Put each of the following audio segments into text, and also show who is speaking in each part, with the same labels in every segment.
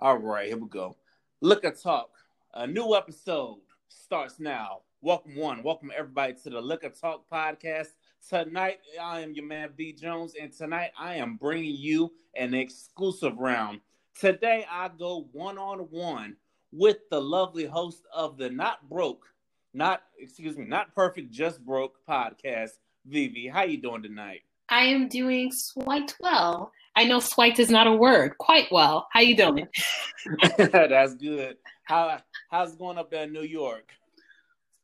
Speaker 1: All right, here we go. Liquor Talk. A new episode starts now. Welcome one, welcome everybody to the Liquor Talk podcast. Tonight I am your man V Jones, and tonight I am bringing you an exclusive round. Today I go one on one with the lovely host of the Not Broke, not excuse me, not perfect, just broke podcast. Vivi, how you doing tonight?
Speaker 2: I am doing quite well. I know swite is not a word. Quite well. How you doing?
Speaker 1: That's good. How how's it going up there in New York?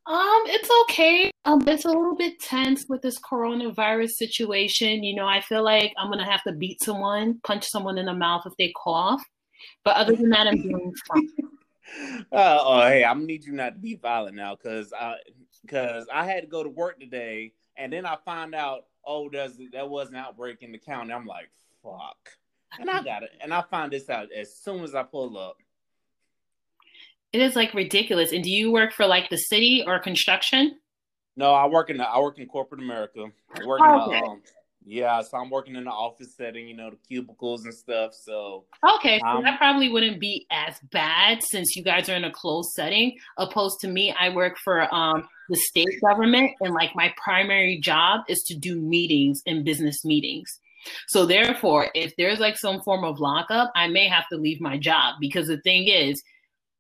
Speaker 2: Um, it's okay. Um, it's a little bit tense with this coronavirus situation. You know, I feel like I'm gonna have to beat someone, punch someone in the mouth if they cough. But other than that, I'm doing fine.
Speaker 1: Uh, oh, hey, I'm need you not to be violent now, cause I, cause I had to go to work today, and then I find out, oh, there's there was an outbreak in the county. I'm like, fuck, and I got it, and I found this out as soon as I pull up.
Speaker 2: It is like ridiculous. And do you work for like the city or construction?
Speaker 1: No, I work in the, I work in corporate America. I work
Speaker 2: Oh,
Speaker 1: in the, um, yeah, so I'm working in the office setting, you know, the cubicles and stuff. So
Speaker 2: Okay, so
Speaker 1: Um,
Speaker 2: that probably wouldn't be as bad since you guys are in a closed setting. Opposed to me, I work for um, the state government, and like my primary job is to do meetings and business meetings. So therefore, if there's like some form of lockup, I may have to leave my job because the thing is,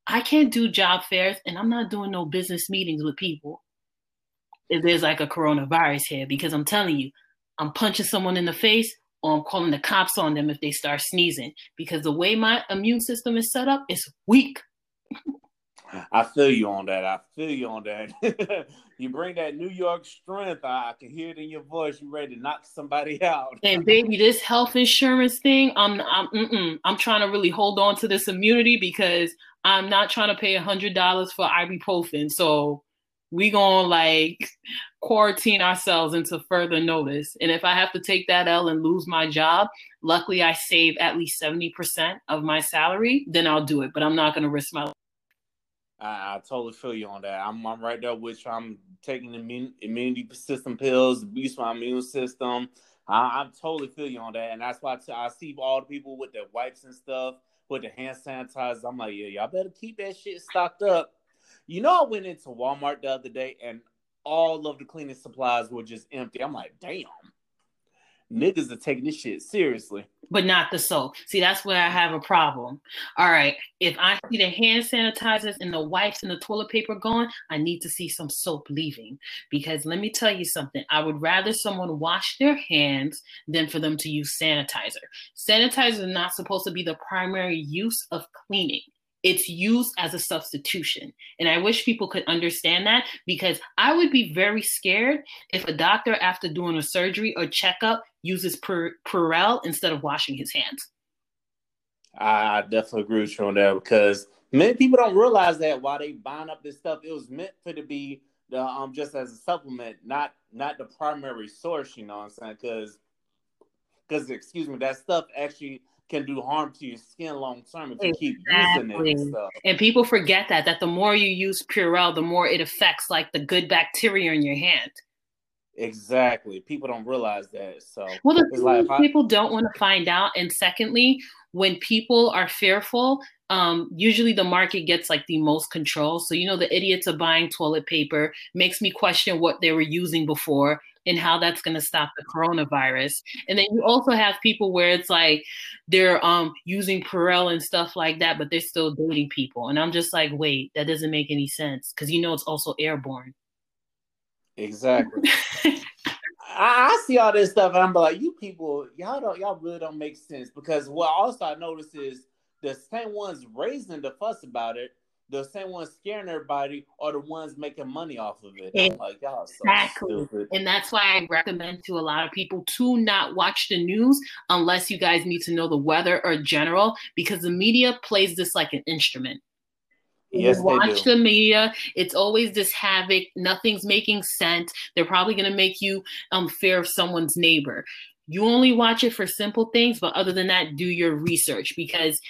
Speaker 2: I can't do job fairs, and I'm not doing no business meetings with people. If there's like a coronavirus here, because I'm telling you, I'm punching someone in the face or I'm calling the cops on them if they start sneezing because the way my immune system is set up is weak.
Speaker 1: I feel you on that. I feel you on that. you bring that New York strength. I, I can hear it in your voice. You ready to knock somebody out?
Speaker 2: And baby, this health insurance thing, I'm I'm. I'm trying to really hold on to this immunity because I'm not trying to pay a hundred dollars for ibuprofen. So we gonna like quarantine ourselves into further notice. And if I have to take that L and lose my job, luckily I save at least seventy percent of my salary, then I'll do it. But I'm not gonna risk my
Speaker 1: I, I totally feel you on that. I'm, I'm right there with you. I'm taking immune, immunity system pills boost my immune system. I, I totally feel you on that, and that's why I, t- I see all the people with their wipes and stuff, with the hand sanitizers. I'm like, yeah, y'all better keep that shit stocked up. You know, I went into Walmart the other day, and all of the cleaning supplies were just empty. I'm like, damn, niggas are taking this shit seriously.
Speaker 2: but not the soap. See, that's where I have a problem. All right, if I see the hand sanitizers and the wipes and the toilet paper gone, I need to see some soap leaving. Because let me tell you something, I would rather someone wash their hands than for them to use sanitizer. Sanitizer is not supposed to be the primary use of cleaning. It's used as a substitution. And I wish people could understand that because I would be very scared if a doctor, after doing a surgery or checkup, uses Purell instead of washing his hands.
Speaker 1: I definitely agree with you on that because many people don't realize that while they buying up this stuff, it was meant for to be the um just as a supplement, not not the primary source. You know what I'm saying? Because because excuse me, that stuff actually can do harm to your skin long term if you keep using it
Speaker 2: Exactly.
Speaker 1: and stuff.
Speaker 2: And people forget that that the more you use Purell, the more it affects like the good bacteria in your hand.
Speaker 1: Exactly. People don't realize that. So
Speaker 2: Well, the thing
Speaker 1: like I,
Speaker 2: people don't want to find out. And secondly, when people are fearful, um, usually the market gets like the most control. So you know, the idiots are buying toilet paper makes me question what they were using before and how that's going to stop the coronavirus. And then you also have people where it's like they're um using Purell and stuff like that, but they're still dating people. And I'm just like, wait, that doesn't make any sense because you know it's also airborne.
Speaker 1: exactly. I, I see all this stuff and I'm like, you people, y'all don't, y'all really don't make sense because what also I notice is the same ones raising the fuss about it, the same ones scaring everybody, are the ones making money off of it. I'm like, y'all so
Speaker 2: Exactly.
Speaker 1: stupid.
Speaker 2: And that's why I recommend to a lot of people to not watch the news unless you guys need to know the weather or general, because the media plays this like an instrument.
Speaker 1: Yes,
Speaker 2: watch the media, it's always this havoc, nothing's making sense. They're probably gonna make you um fear of someone's neighbor. You only watch it for simple things, but other than that, do your research because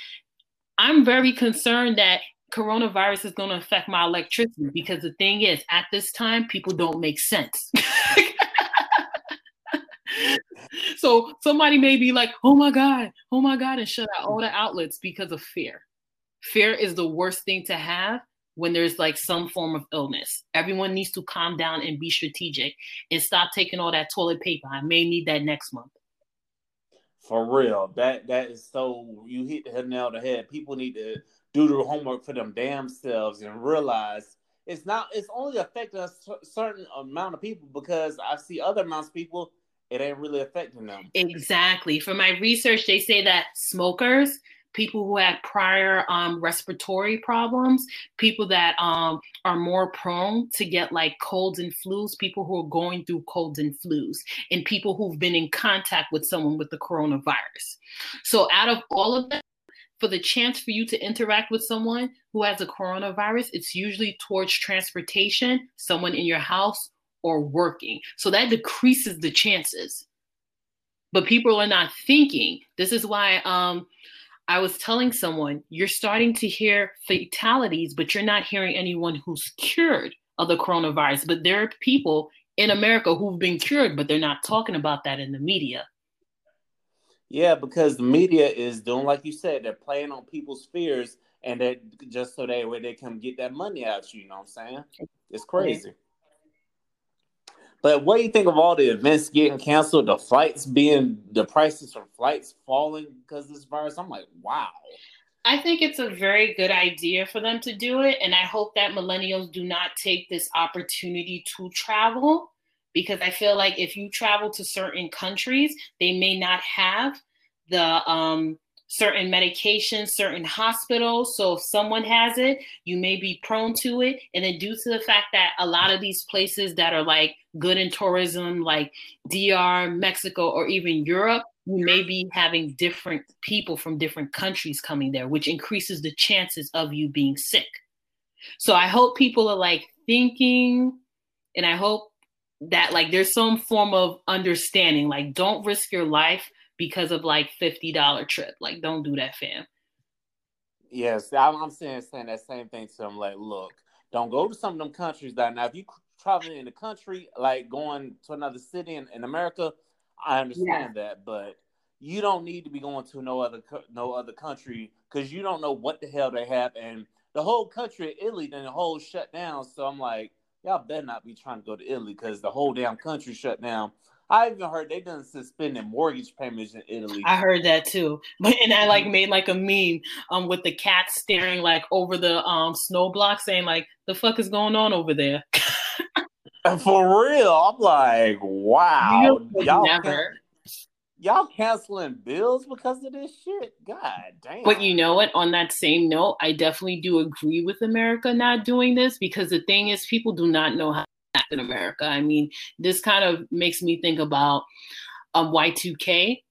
Speaker 2: I'm very concerned that coronavirus is going to affect my electricity because the thing is, at this time, people don't make sense. so somebody may be like, oh my God, oh my God, and shut out all the outlets because of fear. fear is the worst thing to have when there's like some form of illness. Everyone needs to calm down and be strategic and stop taking all that toilet paper. I may need that next month.
Speaker 1: For real. That that is so you hit the nail on the head. People need to do their homework for them damn selves and realize it's not it's only affecting a certain amount of people because I see other amounts of people it ain't really affecting them.
Speaker 2: Exactly. For my research, they say that smokers people who had prior um, respiratory problems, people that um, are more prone to get like colds and flus, people who are going through colds and flus, and people who've been in contact with someone with the coronavirus. So, out of all of for the chance for you to interact with someone who has a coronavirus, it's usually towards transportation, someone in your house, or working. So that decreases the chances. But people are not thinking. This is why um, I was telling someone, you're starting to hear fatalities, but you're not hearing anyone who's cured of the coronavirus. But there are people in America who've been cured, but they're not talking about that in the media.
Speaker 1: Yeah, because the media is doing like you said, they're playing on people's fears and that just so that way they can get that money out you, you know what I'm saying? It's crazy. But what do you think of all the events getting canceled, the flights being the prices for flights falling because of this virus? I'm like, wow.
Speaker 2: I think it's a very good idea for them to do it. And I hope that millennials do not take this opportunity to travel because I feel like if you travel to certain countries, they may not have the um, certain medications, certain hospitals. So if someone has it, you may be prone to it. And then due to the fact that a lot of these places that are like good in tourism, like DR, Mexico, or even Europe, you may be having different people from different countries coming there, which increases the chances of you being sick. So I hope people are like thinking, and I hope that like there's some form of understanding. Like, don't risk your life because of like fifty dollar trip. Like, don't do that, fam.
Speaker 1: Yes, I'm, I'm saying saying that same thing to them. Like, look, don't go to some of them countries that now if you traveling in the country, like going to another city in, in America, I understand yeah. that, but you don't need to be going to no other no other country because you don't know what the hell they have, and the whole country of Italy then the whole shut down. So I'm like, y'all better not be trying to go to Italy because the whole damn country shut down. I even heard they done suspended mortgage payments in Italy.
Speaker 2: I heard that too. But and I like made like a meme um with the cat staring like over the um snow block saying like the fuck is going on over there?
Speaker 1: For real. I'm like, wow. Y'all, can- y'all canceling bills because of this shit. God damn.
Speaker 2: But you know what? On that same note, I definitely do agree with America not doing this because the thing is people do not know how to act in America. I mean, this kind of makes me think about um, Y2K,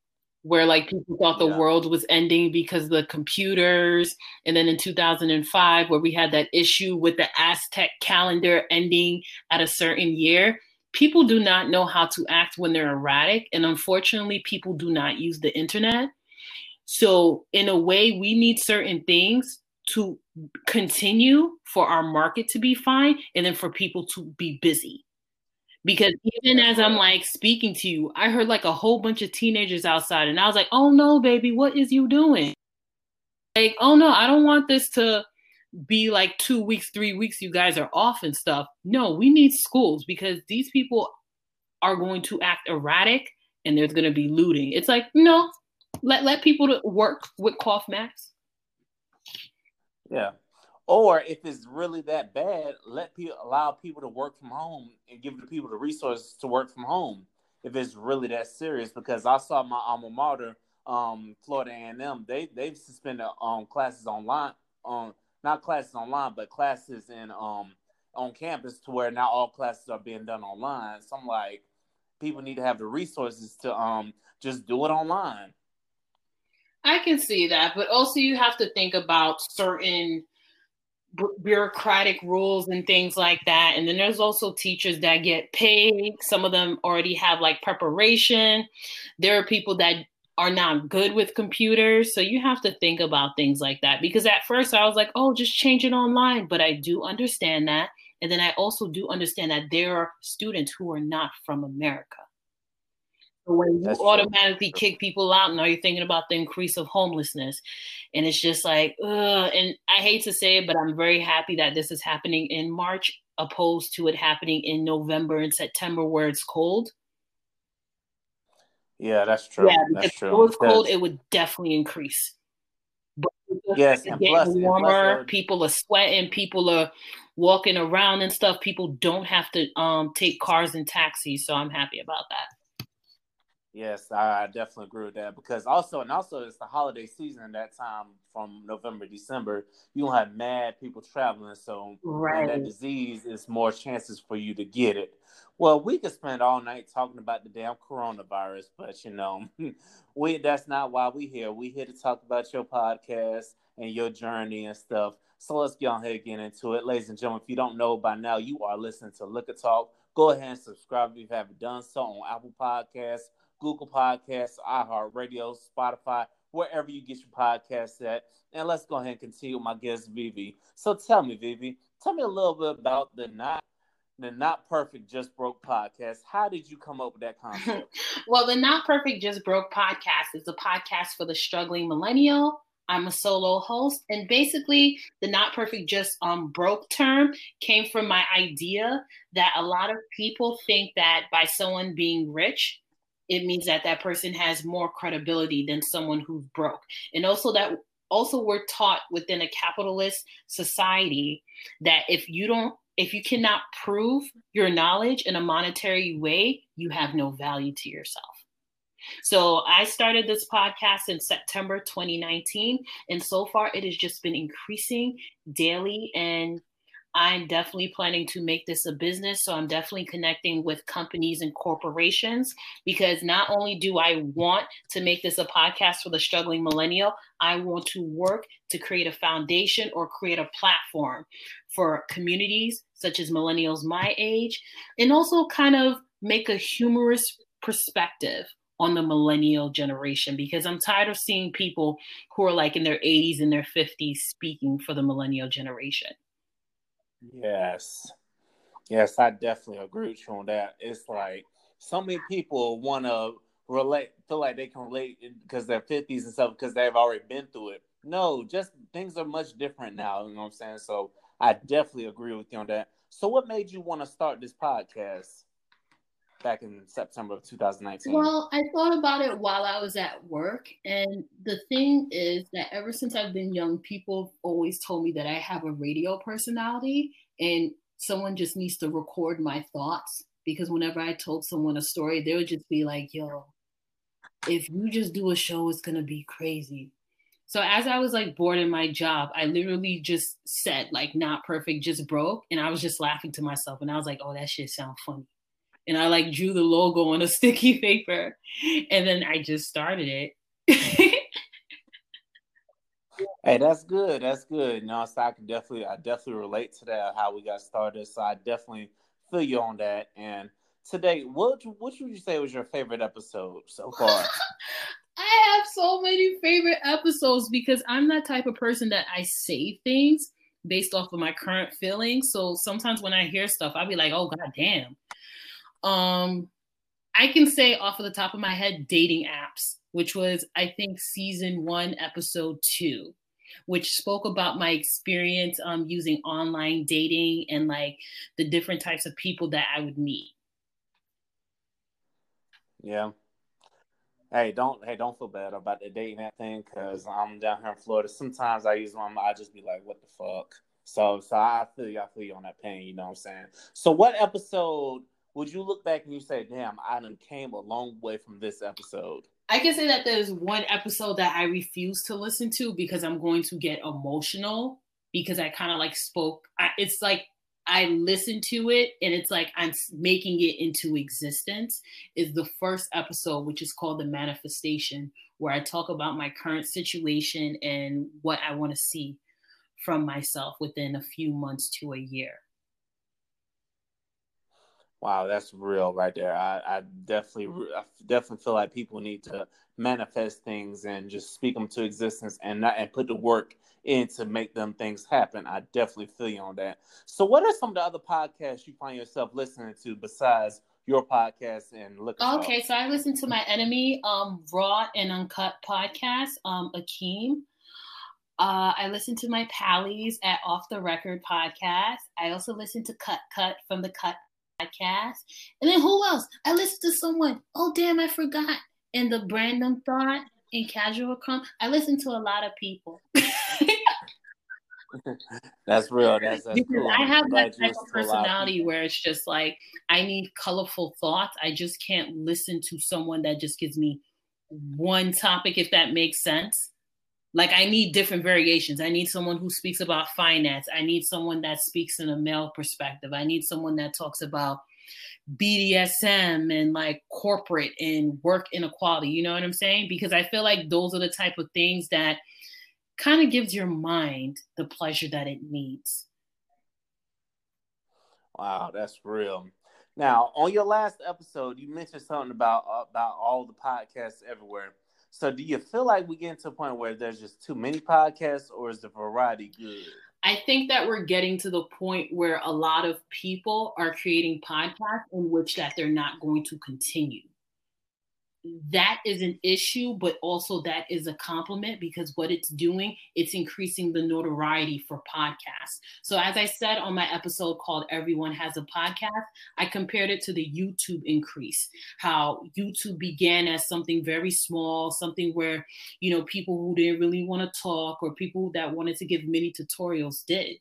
Speaker 2: where like people thought the yeah. world was ending because of the computers. And then in 2005, where we had that issue with the Aztec calendar ending at a certain year. People do not know how to act when they're erratic. And unfortunately, people do not use the internet. So, in a way, we need certain things to continue for our market to be fine and then for people to be busy. Because even as I'm like speaking to you, I heard like a whole bunch of teenagers outside, and I was like, oh no, baby, what is you doing? Like, oh no, I don't want this to be like two weeks, three weeks, you guys are off and stuff. No, we need schools because these people are going to act erratic and there's going to be looting. It's like, no, let, let people work with cough masks.
Speaker 1: Yeah. Or if it's really that bad, let people allow people to work from home and give the people the resources to work from home. If it's really that serious, because I saw my alma mater, um, Florida A&M, they they've suspended um classes online, um not classes online, but classes in um on campus to where now all classes are being done online. So I'm like, people need to have the resources to um just do it online.
Speaker 2: I can see that, but also you have to think about certain bureaucratic rules and things like that. And then there's also teachers that get paid. Some of them already have like preparation. There are people that are not good with computers. So you have to think about things like that. Because at first I was like, oh, just change it online. But I do understand that. And then I also do understand that there are students who are not from America. So when you That's automatically true. kick people out, now you're thinking about the increase of homelessness, and it's just like, ugh. And I hate to say it, but I'm very happy that this is happening in March, opposed to it happening in November and September, where it's cold.
Speaker 1: Yeah, that's true. Yeah, that's true.
Speaker 2: It was cold, it would definitely increase.
Speaker 1: But yes, and
Speaker 2: getting plus, warmer, plus, people are sweating, people are walking around and stuff. People don't have to um, take cars and taxis, so I'm happy about that.
Speaker 1: Yes, I definitely agree with that because also and also it's the holiday season that time from November December. You don't have mad people traveling, so right. that disease is more chances for you to get it. Well, we could spend all night talking about the damn coronavirus, but you know, we that's not why we here. We here to talk about your podcast and your journey and stuff. So let's get on here get into it, ladies and gentlemen. If you don't know by now, you are listening to Liquor Talk. Go ahead and subscribe if you haven't done so on Apple Podcasts Google Podcasts, iHeartRadio, Spotify, wherever you get your podcasts at. And let's go ahead and continue with my guest, Vivi. So tell me, Vivi, tell me a little bit about the not the Not Perfect Just Broke podcast. How did you come up with that concept?
Speaker 2: well, the Not Perfect Just Broke podcast is a podcast for the struggling millennial. I'm a solo host, and basically, the Not Perfect Just um Broke term came from my idea that a lot of people think that by someone being rich, it means that that person has more credibility than someone who's broke. And also that also we're taught within a capitalist society that if you don't if you cannot prove your knowledge in a monetary way, you have no value to yourself. So I started this podcast in September 2019 and so far it has just been increasing daily and I'm definitely planning to make this a business. So I'm definitely connecting with companies and corporations because not only do I want to make this a podcast for the struggling millennial, I want to work to create a foundation or create a platform for communities such as millennials my age and also kind of make a humorous perspective on the millennial generation because I'm tired of seeing people who are like in their 80s and their 50s speaking for the millennial generation.
Speaker 1: Yes. Yes, I definitely agree with you on that. It's like so many people want to relate, feel like they can relate because they're 50s and stuff because they've already been through it. No, just things are much different now. You know what I'm saying? So I definitely agree with you on that. So, what made you want to start this podcast back in September of 2019?
Speaker 2: Well, I thought about it while I was at work. And the thing is that ever since I've been young, people always told me that I have a radio personality and someone just needs to record my thoughts. Because whenever I told someone a story, they would just be like, yo, if you just do a show, it's going to be crazy. So as I was like bored in my job, I literally just said like not perfect, just broke. And I was just laughing to myself. And I was like, oh, that shit sound funny and I like drew the logo on a sticky paper and then I just started it.
Speaker 1: hey, that's good. That's good. You know, so I can definitely I definitely relate to that how we got started. So I definitely feel you on that. And today, what what would you say was your favorite episode so far?
Speaker 2: I have so many favorite episodes because I'm that type of person that I say things based off of my current feelings. So sometimes when I hear stuff, I'll be like, oh god damn. Um, I can say off of the top of my head, dating apps, which was I think season one, episode two, which spoke about my experience um, using online dating and like the different types of people that I would meet.
Speaker 1: Yeah. Hey, don't hey, don't feel bad about the dating app thing because I'm down here in Florida. Sometimes I use one, I just be like, "What the fuck." So, so I feel you. I feel you on that pain. You know what I'm saying? So, what episode would you look back and you say, "Damn, I done came a long way from this episode"?
Speaker 2: I can say that there's one episode that I refuse to listen to because I'm going to get emotional because I kind of like spoke. I, it's like I listened to it and it's like I'm making it into existence. Is the first episode, which is called the manifestation, where I talk about my current situation and what I want to see from myself within a few months to a year.
Speaker 1: Wow, that's real right there. I, I definitely, I definitely feel like people need to manifest things and just speak them to existence and not and put the work in to make them things happen. I definitely feel you on that. So, what are some of the other podcasts you find yourself listening to besides your podcast and look.
Speaker 2: Okay, so I listen to my enemy, um, Raw and Uncut podcast, um, Akeem. Uh, I listen to my pallies at Off the Record podcast. I also listen to Cut Cut from the Cut podcast. And then who else? I listen to someone. Oh damn, I forgot. In the Brandon Thought in Casual Crumb. I listen to a lot of people.
Speaker 1: that's real. That's, that's
Speaker 2: because cool. I have that type of personality of where it's just like I need colorful thoughts. I just can't listen to someone that just gives me one topic, if that makes sense. Like I need different variations. I need someone who speaks about finance. I need someone that speaks in a male perspective. I need someone that talks about BDSM and like corporate and work inequality. You know what I'm saying? Because I feel like those are the type of things that kind of gives your mind the pleasure that it needs.
Speaker 1: Wow, that's real. Now, on your last episode, you mentioned something about about all the podcasts everywhere. So, do you feel like we get to a point where there's just too many podcasts, or is the variety good?
Speaker 2: I think that we're getting to the point where a lot of people are creating podcasts in which that they're not going to continue that is an issue, but also that is a compliment because what it's doing, it's increasing the notoriety for podcasts. So, as I said on my episode called Everyone Has a Podcast, I compared it to the YouTube increase, how YouTube began as something very small, something where, you know, people who didn't really want to talk or people that wanted to give mini tutorials did.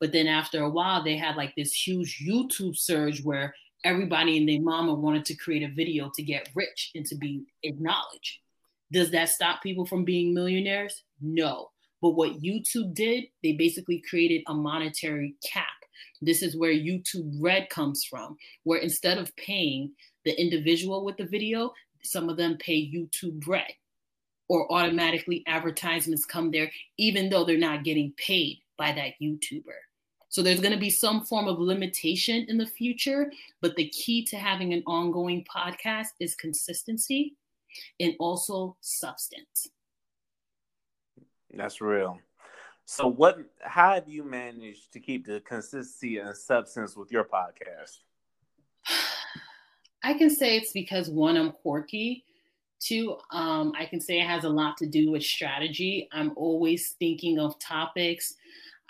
Speaker 2: But then after a while, they had like this huge YouTube surge where everybody and their mama wanted to create a video to get rich and to be acknowledged. Does that stop people from being millionaires? No. But what YouTube did, they basically created a monetary cap. This is where YouTube Red comes from, where instead of paying the individual with the video, some of them pay YouTube Red or automatically advertisements come there, even though they're not getting paid by that YouTuber. So there's going to be some form of limitation in the future, but the key to having an ongoing podcast is consistency and also substance.
Speaker 1: That's real. So what how have you managed to keep the consistency and substance with your podcast?
Speaker 2: I can say it's because one, I'm quirky. Two, um, I can say it has a lot to do with strategy. I'm always thinking of topics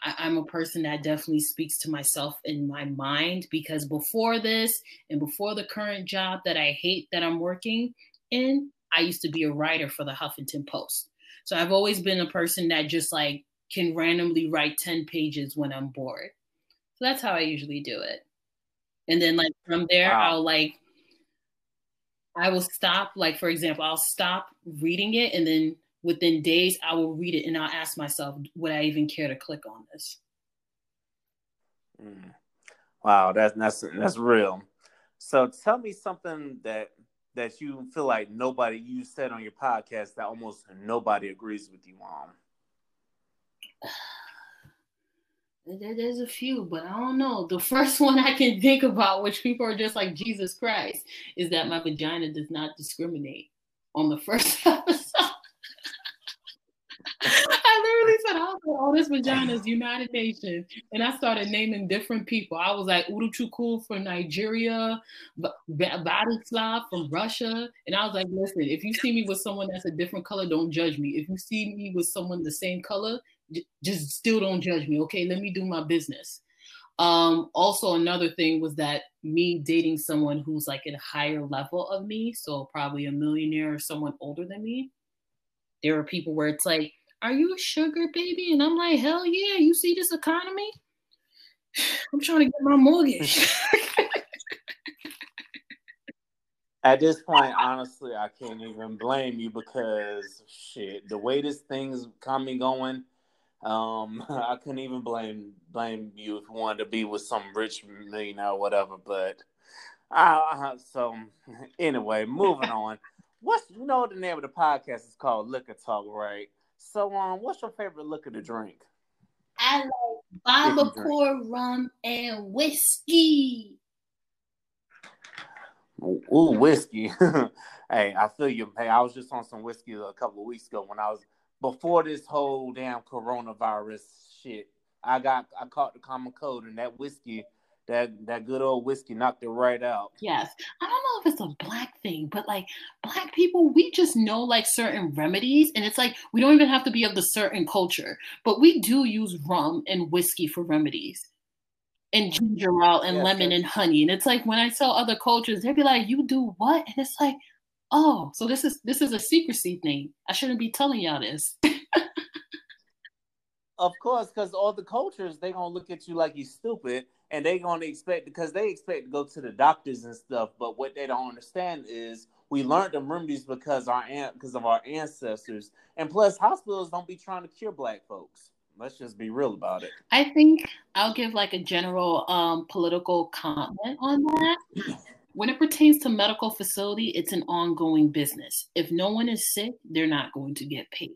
Speaker 2: I, am a person that definitely speaks to myself in my mind because before this and before the current job that I hate that I'm working in, I used to be a writer for the Huffington Post. So I've always been a person that just like can randomly write 10 pages when I'm bored. So that's how I usually do it. And then like from there, wow. I'll like I will stop, like for example, I'll stop reading it and then within days, I will read it and I'll ask myself, would I even care to click on this?
Speaker 1: Mm. Wow, that's that's that's real. So tell me something that that you feel like nobody you said on your podcast that almost nobody agrees with you on.
Speaker 2: There's a few, but I don't know. The first one I can think about, which people are just like Jesus Christ, is that my vagina does not discriminate. On the first episode, I literally said, I was like, this vagina's United Nations. And I started naming different people. I was like, Uruchukwu from Nigeria, Batislav from Russia. And I was like, listen, if you see me with someone that's a different color, don't judge me. If you see me with someone the same color, just still don't judge me. Okay, let me do my business. Um, also, another thing was that me dating someone who's like at a higher level of me, so probably a millionaire or someone older than me. There are people where it's like, are you a sugar baby? And I'm like, hell yeah, you see this economy? I'm trying to get my mortgage.
Speaker 1: At this point, honestly, I can't even blame you because shit, the way this thing's coming going, um, I couldn't even blame blame you if you wanted to be with some rich millionaire or whatever. But uh, so anyway, moving on. What's you know the name of the podcast is called Liquor Talk, right? So, um, what's your favorite liquor to drink?
Speaker 2: I like Barbancourt rum and whiskey.
Speaker 1: Ooh, whiskey. hey, I feel you. Hey, I was just on some whiskey a couple of weeks ago when I was before this whole damn coronavirus shit. I got I caught the common cold and that whiskey that that good old whiskey knocked it right out.
Speaker 2: Yes. I don't know if it's a black thing, but like black people, we just know like certain remedies. And it's like we don't even have to be of the certain culture, but we do use rum and whiskey for remedies. And ginger ale and yes, lemon and honey. And it's like when I tell other cultures, they'd be like, You do what? And it's like, oh, so this is this is a secrecy thing. I shouldn't be telling y'all this.
Speaker 1: of course, because all the cultures they gonna look at you like you stupid and they're gonna expect because they expect to go to the doctors and stuff. But what they don't understand is we learned the remedies because our because of our ancestors, and plus hospitals don't be trying to cure black folks. Let's just be real about it.
Speaker 2: I think I'll give like a general um, political comment on that. when it pertains to medical facility, it's an ongoing business. If no one is sick, they're not going to get paid.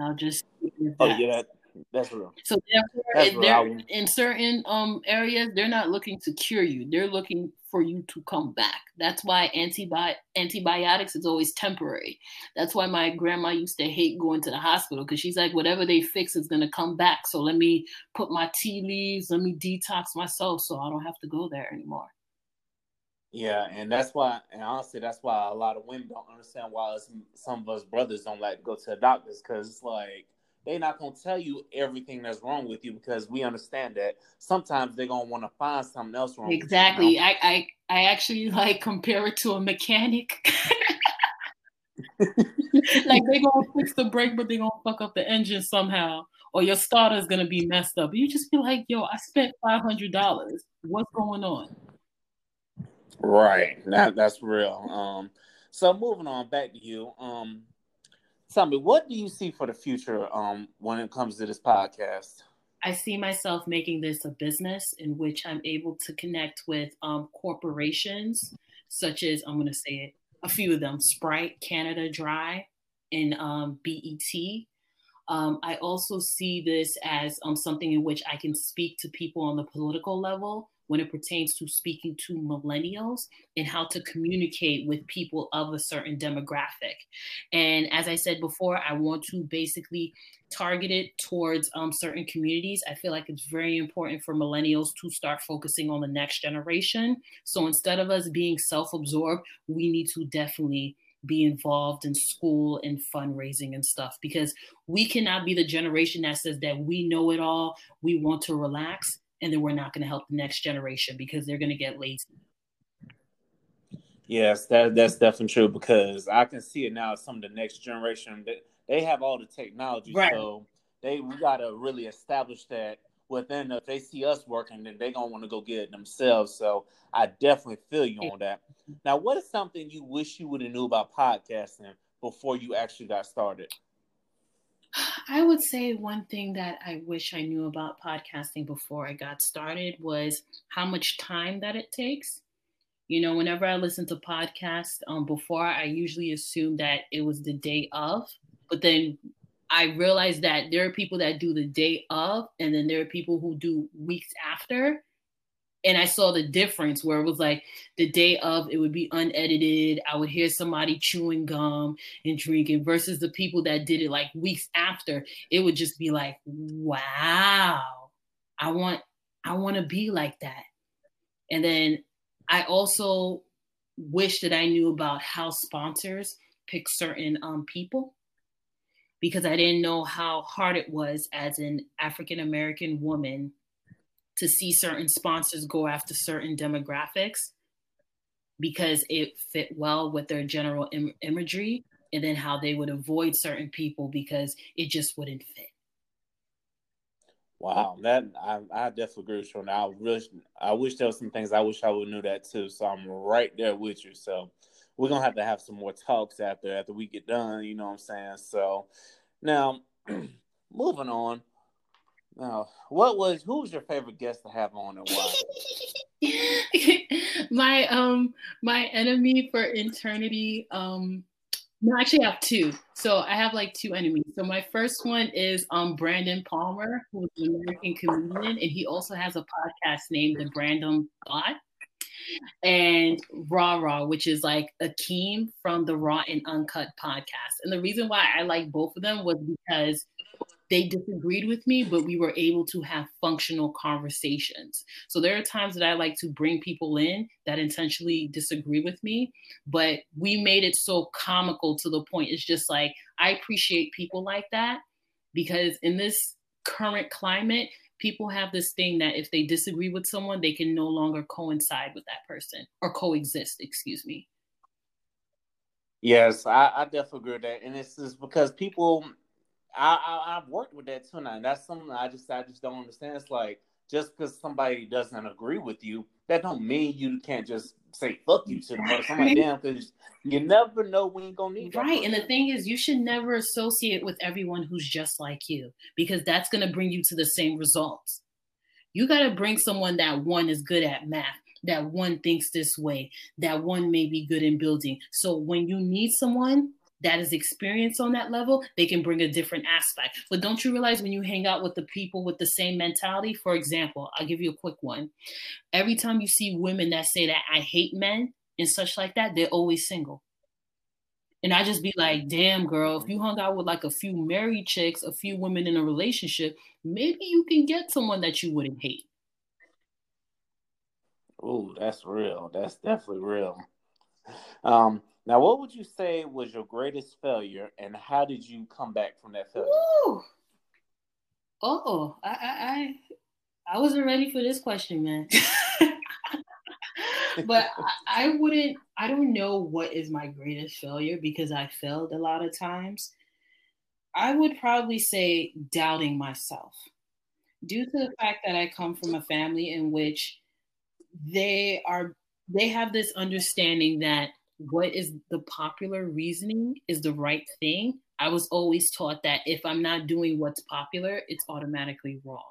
Speaker 2: I'll just.
Speaker 1: Oh yeah, that's real.
Speaker 2: So therefore, That's they're in certain um areas, they're not looking to cure you. They're looking for you to come back. That's why antibi- antibiotics is always temporary. That's why my grandma used to hate going to the hospital because she's like, whatever they fix is gonna come back. So let me put my tea leaves, let me detox myself so I don't have to go there anymore.
Speaker 1: Yeah, and that's why, and honestly, that's why a lot of women don't understand why some of us brothers don't like to go to the doctors because it's like they're not gonna tell you everything that's wrong with you because we understand that sometimes they're gonna want to find something else wrong.
Speaker 2: Exactly.
Speaker 1: You,
Speaker 2: I, I I actually like compare it to a mechanic. like they're gonna fix the brake, but they're gonna fuck up the engine somehow, or your starter's gonna be messed up. You just be like, "Yo, I spent five hundred dollars. What's going on?"
Speaker 1: Right. That that's real. Um. So moving on back to you. Um tell me what do you see for the future um, when it comes to this podcast?
Speaker 2: I see myself making this a business in which i'm able to connect with um, corporations such as i'm going to say it a few of them sprite canada dry and um, BET um, I also see this as um, something in which I can speak to people on the political level when it pertains to speaking to millennials and how to communicate with people of a certain demographic. And as I said before, I want to basically target it towards um, certain communities. I feel like it's very important for millennials to start focusing on the next generation. So instead of us being self absorbed, we need to definitely be involved in school and fundraising and stuff because we cannot be the generation that says that we know it all, we want to relax, and then we're not going to help the next generation because they're going to get lazy.
Speaker 1: Yes, that that's definitely true because I can see it now. Some of the next generation that they have all the technology, right. so they we got to really establish that within. If they see us working, then they gonna want to go get it themselves. So I definitely feel you on that. Now, what is something you wish you would have knew about podcasting before you actually got started?
Speaker 2: I would say one thing that I wish I knew about podcasting before I got started was how much time that it takes. You know, whenever I listen to podcasts um, before, I usually assume that it was the day of, but then I realized that there are people that do the day of, and then there are people who do weeks after and I saw the difference where it was like the day of it would be unedited. I would hear somebody chewing gum and drinking versus the people that did it like weeks after. It would just be like, wow, I want I want to be like that. And then I also wish that I knew about how sponsors pick certain um, people because I didn't know how hard it was as an African American woman to see certain sponsors go after certain demographics because it fit well with their general Im- imagery and then how they would avoid certain people because it just wouldn't fit.
Speaker 1: Wow, that I, I definitely agree with you. I wish I wish there was some things I wish I would knew that too. So I'm right there with you. So we're gonna have to have some more talks after after we get done. You know what I'm saying? So now moving on. Now, what was who was your favorite guest to have on and why?
Speaker 2: my um my enemy for eternity um no actually I have two so I have like two enemies so my first one is um Brandon Palmer who's an American comedian and he also has a podcast named the Brandon Thought and Raw Raw, which is like Akeem from the Raw and Uncut podcast. And the reason why I like both of them was because they disagreed with me, but we were able to have functional conversations. So there are times that I like to bring people in that intentionally disagree with me, but we made it so comical to the point. It's just like, I appreciate people like that because in this current climate, people have this thing that if they disagree with someone, they can no longer coincide with that person or coexist, excuse me.
Speaker 1: Yes, I, I definitely agree with that. And it's just because people I, I have worked with that too now. And that's something I just I just don't understand. It's like just because somebody doesn't agree with you, that don't mean you can't just say fuck you to them or something like that. Because you never know when you're gonna need
Speaker 2: right. And the thing is, you should never associate with everyone who's just like you because that's gonna bring you to the same results. You gotta bring someone that one is good at math, that one thinks this way, that one may be good in building. So when you need someone that is experienced on that level, they can bring a different aspect. But don't you realize when you hang out with the people with the same mentality? For example, I'll give you a quick one. Every time you see women that say that I hate men and such like that, they're always single. And I just be like, damn, girl, if you hung out with like a few married chicks, a few women in a relationship, maybe you can get someone that you wouldn't hate.
Speaker 1: Oh, that's real. That's definitely real. Um, now, what would you say was your greatest failure, and how did you come back from that failure? Ooh.
Speaker 2: Oh, I, I, I, wasn't ready for this question, man. but I, I wouldn't. I don't know what is my greatest failure because I failed a lot of times. I would probably say doubting myself, due to the fact that I come from a family in which they are they have this understanding that what is the popular reasoning is the right thing, I was always taught that if I'm not doing what's popular, it's automatically wrong.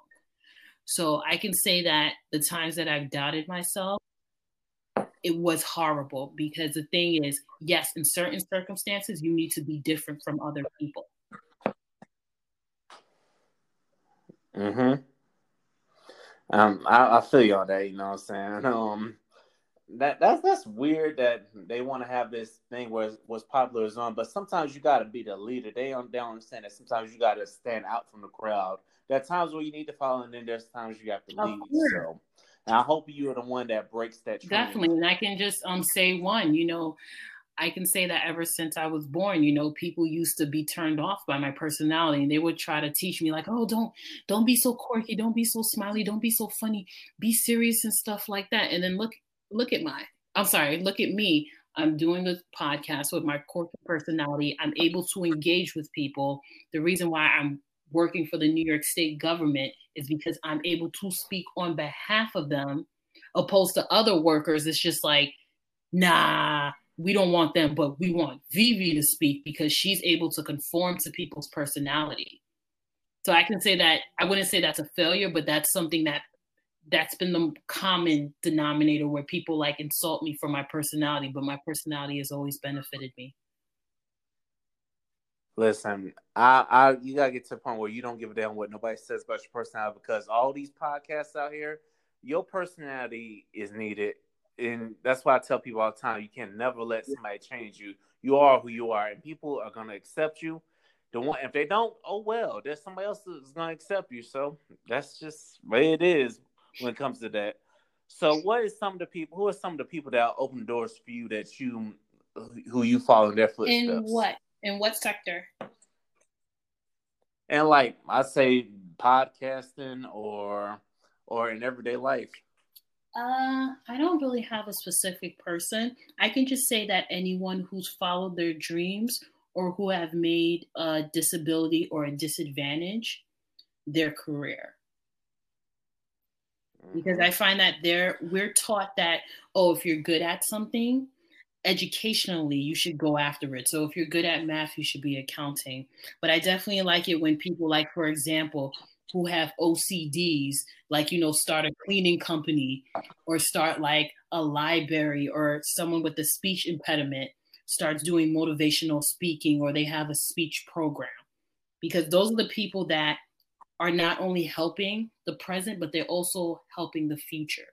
Speaker 2: So I can say that the times that I've doubted myself, it was horrible because the thing is, yes, in certain circumstances, you need to be different from other people.
Speaker 1: Mm-hmm. Um, I, I feel you on that. You know what I'm saying? Um, that that's that's weird that they want to have this thing where what's popular is on, but sometimes you got to be the leader. They don't they don't understand that sometimes you got to stand out from the crowd. There are times where you need to follow, and then there's times you have to lead. So, and I hope you are the one that breaks that.
Speaker 2: Trend. Definitely, and I can just um say one. You know, I can say that ever since I was born, you know, people used to be turned off by my personality and they would try to teach me like, "Oh, don't don't be so quirky, don't be so smiley, don't be so funny, be serious and stuff like that." And then look look at my, I'm sorry, look at me. I'm doing a podcast with my corporate personality. I'm able to engage with people. The reason why I'm working for the New York State government is because I'm able to speak on behalf of them, opposed to other workers. It's just like, nah, we don't want them, but we want Vivi to speak because she's able to conform to people's personality. So I can say that I wouldn't say that's a failure, but that's something that that's been the common denominator where people like insult me for my personality, but my personality has always benefited me.
Speaker 1: Listen, I, I, you gotta get to the point where you don't give a damn what nobody says about your personality because all these podcasts out here, your personality is needed, and that's why I tell people all the time: you can never let somebody change you. You are who you are, and people are gonna accept you. The one, if they don't, oh well, there's somebody else that's gonna accept you. So that's just the way it is when it comes to that. So, what is some of the people? Who are some of the people that open doors for you that you, who you follow in their footsteps?
Speaker 2: In what? In what sector?
Speaker 1: And like I say, podcasting or or in everyday life.
Speaker 2: Uh, I don't really have a specific person. I can just say that anyone who's followed their dreams or who have made a disability or a disadvantage their career because mm-hmm. I find that there we're taught that oh if you're good at something educationally you should go after it. So if you're good at math you should be accounting. But I definitely like it when people like for example who have OCDs like you know start a cleaning company or start like a library or someone with a speech impediment starts doing motivational speaking or they have a speech program. Because those are the people that are not only helping the present, but they're also helping the future.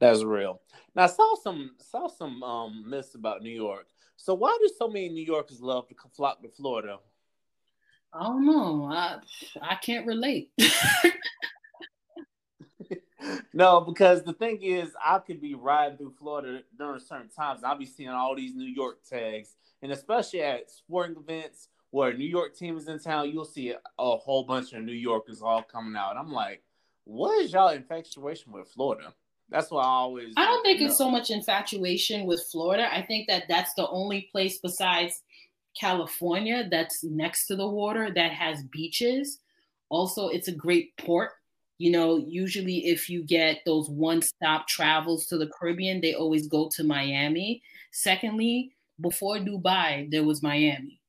Speaker 1: That's real. Now I saw some saw some um myths about New York. So why do so many New Yorkers love to flock to Florida?
Speaker 2: I don't know. I I can't relate.
Speaker 1: no, because the thing is, I could be riding through Florida during certain times, and I'll be seeing all these New York tags, and especially at sporting events where a New York team is in town, you'll see a, whole bunch of New Yorkers all coming out. I'm like, what is y'all infatuation with Florida? That's what I always.
Speaker 2: I don't think know. it's so much infatuation with Florida. I think that that's the only place besides California that's next to the water that has beaches. Also, it's a great port. You know, usually if you get those one stop travels to the Caribbean, they always go to Miami. Secondly, before Dubai, there was Miami.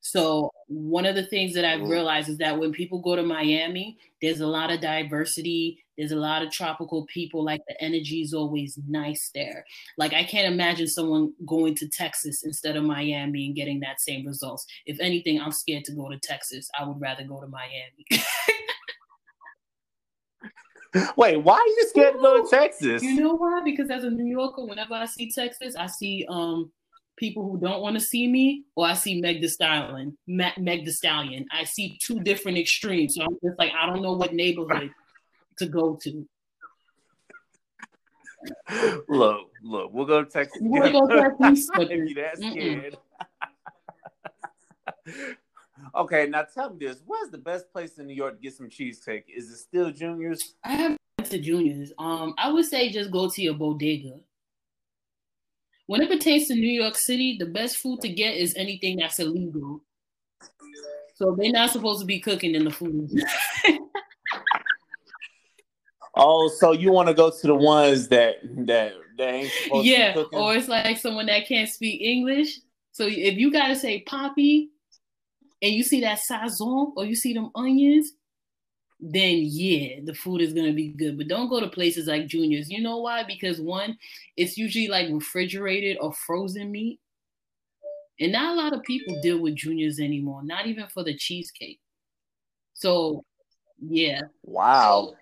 Speaker 2: So one of the things that I've realized is that when people go to Miami, there's a lot of diversity. There's a lot of tropical people. Like the energy is always nice there. Like I can't imagine someone going to Texas instead of Miami and getting that same results. If anything, I'm scared to go to Texas. I would rather go to Miami.
Speaker 1: Wait, why are you scared to go to Texas?
Speaker 2: You know why? Because as a New Yorker, whenever I see Texas, I see um people who don't want to see me, or I see Meg the Stallion. Meg the Stallion. I see two different extremes. So I'm just like, I don't know what neighborhood to go to.
Speaker 1: Look, look, we'll go to Texas. We'll go to Texas. if you that scared. okay, now tell me this: What's the best place in New York to get some cheesecake? Is it still Junior's?
Speaker 2: I have to Junior's. Um, I would say just go to your bodega. When it pertains to New York City, the best food to get is anything that's illegal. So they're not supposed to be cooking in the food.
Speaker 1: oh, so you want to go to the ones that that that ain't supposed
Speaker 2: yeah, to be Yeah, or it's like someone that can't speak English. So if you gotta say poppy, and you see that sazon or you see them onions, then yeah, the food is gonna be good. But don't go to places like Junior's. You know why? Because one, it's usually like refrigerated or frozen meat. And not a lot of people deal with Junior's anymore, not even for the cheesecake. So yeah.
Speaker 1: Wow.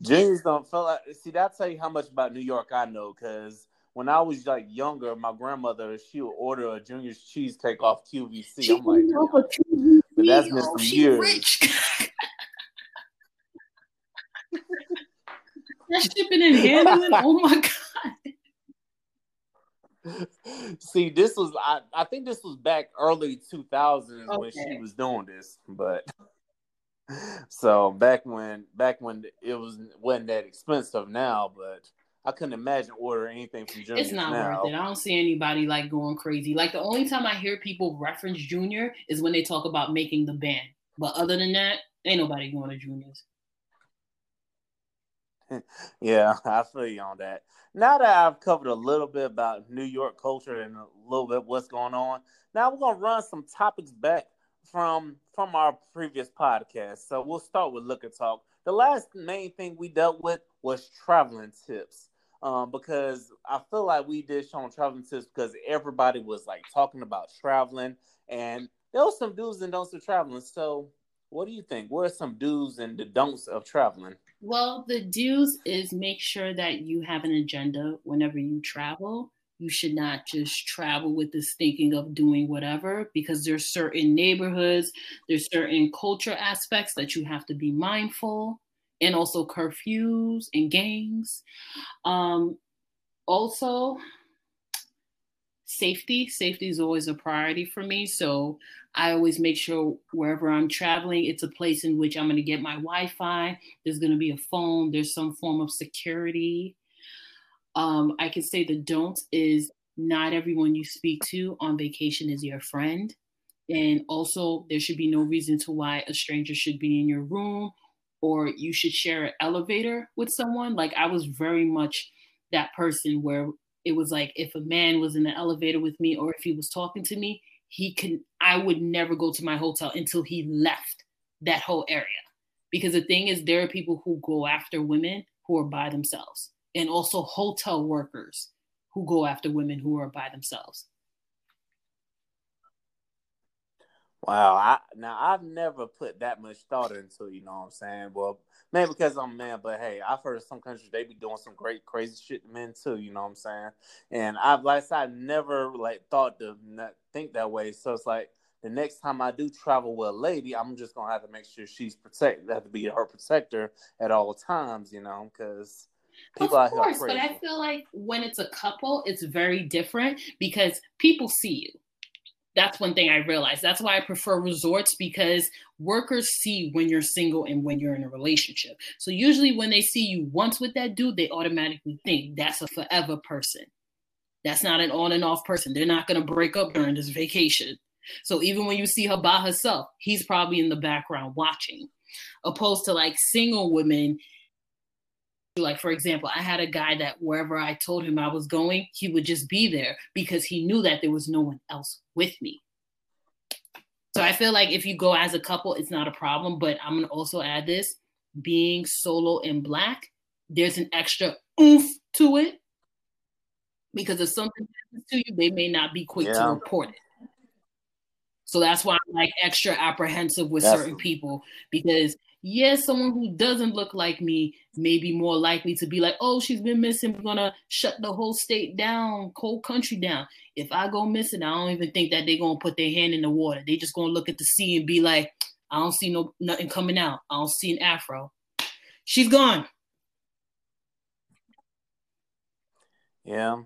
Speaker 1: Junior's don't feel like see that tell you how much about New York I know, because when I was like younger, my grandmother she would order a Junior's cheesecake off QVC. I'm like, but that's been oh, some years.
Speaker 2: That shipping and handling. oh my
Speaker 1: god. See, this was I, I think this was back early 2000s okay. when she was doing this, but so back when back when it was wasn't that expensive now, but I couldn't imagine ordering anything from Junior.
Speaker 2: It's not
Speaker 1: now.
Speaker 2: worth it. I don't see anybody like going crazy. Like the only time I hear people reference Junior is when they talk about making the band. But other than that, ain't nobody going to Junior's.
Speaker 1: yeah, I feel you on that. Now that I've covered a little bit about New York culture and a little bit what's going on, now we're gonna run some topics back from from our previous podcast. So we'll start with Liquor Talk. The last main thing we dealt with was traveling tips. Um, because I feel like we did show on traveling tips because everybody was like talking about traveling and there was some do's and don'ts of traveling. So what do you think? What are some do's and the don'ts of traveling?
Speaker 2: Well, the do's is make sure that you have an agenda whenever you travel. You should not just travel with this thinking of doing whatever because there's certain neighborhoods, there's certain culture aspects that you have to be mindful, and also curfews and gangs. Um, also, safety. Safety is always a priority for me. So I always make sure wherever I'm traveling, it's a place in which I'm going to get my Wi Fi. There's going to be a phone, there's some form of security. Um, I can say the don't is not everyone you speak to on vacation is your friend. And also, there should be no reason to why a stranger should be in your room or you should share an elevator with someone. Like, I was very much that person where it was like if a man was in the elevator with me or if he was talking to me, he can I would never go to my hotel until he left that whole area. Because the thing is there are people who go after women who are by themselves and also hotel workers who go after women who are by themselves.
Speaker 1: Wow, I now I've never put that much thought into, you know what I'm saying? Well, maybe because I'm a man, but hey, I've heard some countries they be doing some great crazy shit to men too, you know what I'm saying? And I've like I said, I never like thought to not think that way. So it's like the next time I do travel with a lady, I'm just gonna have to make sure she's protected. Have to be her protector at all times, you know, because
Speaker 2: people of course, but I feel like when it's a couple, it's very different because people see you that's one thing I realized. That's why I prefer resorts because workers see when you're single and when you're in a relationship. So usually when they see you once with that dude, they automatically think that's a forever person. That's not an on and off person. They're not going to break up during this vacation. So even when you see her by herself, he's probably in the background watching. Opposed to like single women, like for example i had a guy that wherever i told him i was going he would just be there because he knew that there was no one else with me. So i feel like if you go as a couple it's not a problem but i'm going to also add this. Being solo and black there's an extra oomph to it because if something happens to you they may not be quick yeah. to report it. So that's why i'm like extra apprehensive with that's certain people because yes, someone who doesn't look like me may be more likely to be like, oh, she's been missing. We're gonna shut the whole state down, whole country down. If I go missing, I don't even think that they're gonna put their hand in the water. They just gonna look at the sea and be like, I don't see no nothing coming out. I don't see an afro. She's gone.
Speaker 1: Yeah.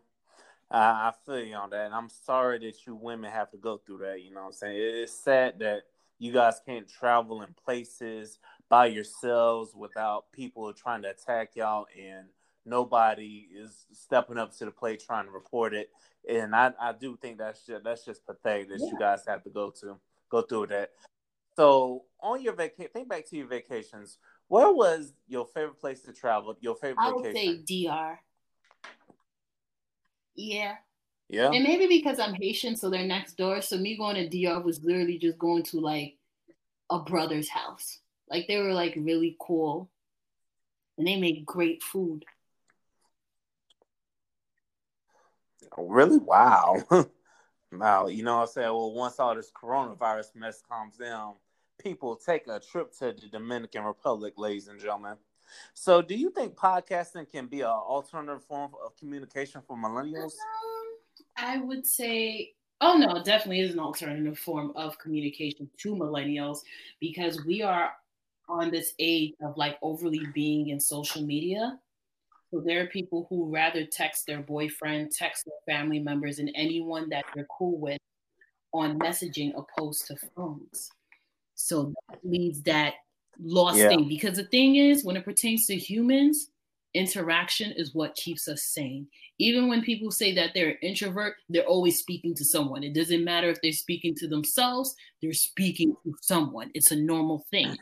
Speaker 1: I feel you on that. And I'm sorry that you women have to go through that. You know what I'm saying? It's sad that you guys can't travel in places by yourselves without people trying to attack y'all and nobody is stepping up to the plate trying to report it. And I, I do think that's just, that's just pathetic that yeah. you guys have to go to go through that. So on your vacation, think back to your vacations. Where was your favorite place to travel? Your favorite I would
Speaker 2: vacation? say DR. Yeah.
Speaker 1: Yeah.
Speaker 2: And maybe because I'm Haitian, so they're next door. So me going to DR was literally just going to like a brother's house. Like they were like really cool. And they made great food.
Speaker 1: Really? Wow. wow. You know what I'm saying? Well, once all this coronavirus mess calms down, people take a trip to the Dominican Republic, ladies and gentlemen. So, do you think podcasting can be an alternative form of communication for millennials? Um,
Speaker 2: I would say Oh no, definitely is an alternative form of communication to millennials because we are on this age of like overly being in social media. So there are people who rather text their boyfriend, text their family members, and anyone that they're cool with on messaging opposed to phones. So that leads that lost yeah. thing. Because the thing is, when it pertains to humans, interaction is what keeps us sane. Even when people say that they're an introvert, they're always speaking to someone. It doesn't matter if they're speaking to themselves, they're speaking to someone. It's a normal thing.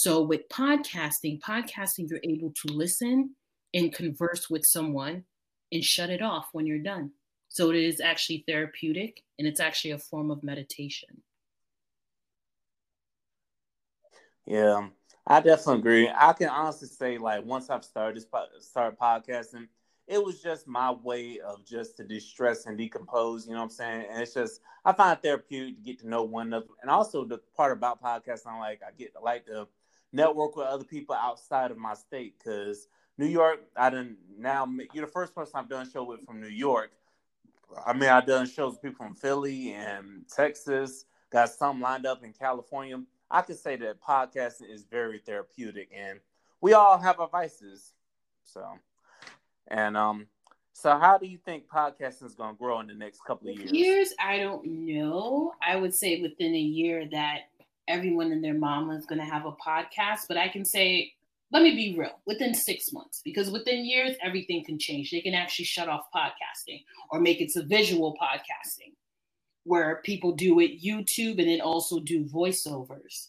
Speaker 2: So with podcasting, podcasting, you're able to listen and converse with someone and shut it off when you're done. So it is actually therapeutic and it's actually a form of meditation.
Speaker 1: Yeah. I definitely agree. I can honestly say, like, once I've started started podcasting, it was just my way of just to distress and decompose. You know what I'm saying? And it's just I find therapeutic to get to know one another, and also the part about podcasting, like I get like to network with other people outside of my state because New York, I didn't now you're the first person I've done a show with from New York. I mean, I've done shows with people from Philly and Texas. Got some lined up in California I could say that podcasting is very therapeutic, and we all have our vices. So, and um, so how do you think podcasting is going to grow in the next couple of years?
Speaker 2: Years, I don't know. I would say within a year that everyone and their mama is going to have a podcast, but I can say. Let me be real. Within six months, because within years everything can change. They can actually shut off podcasting or make it to visual podcasting where people do it YouTube and then also do voiceovers.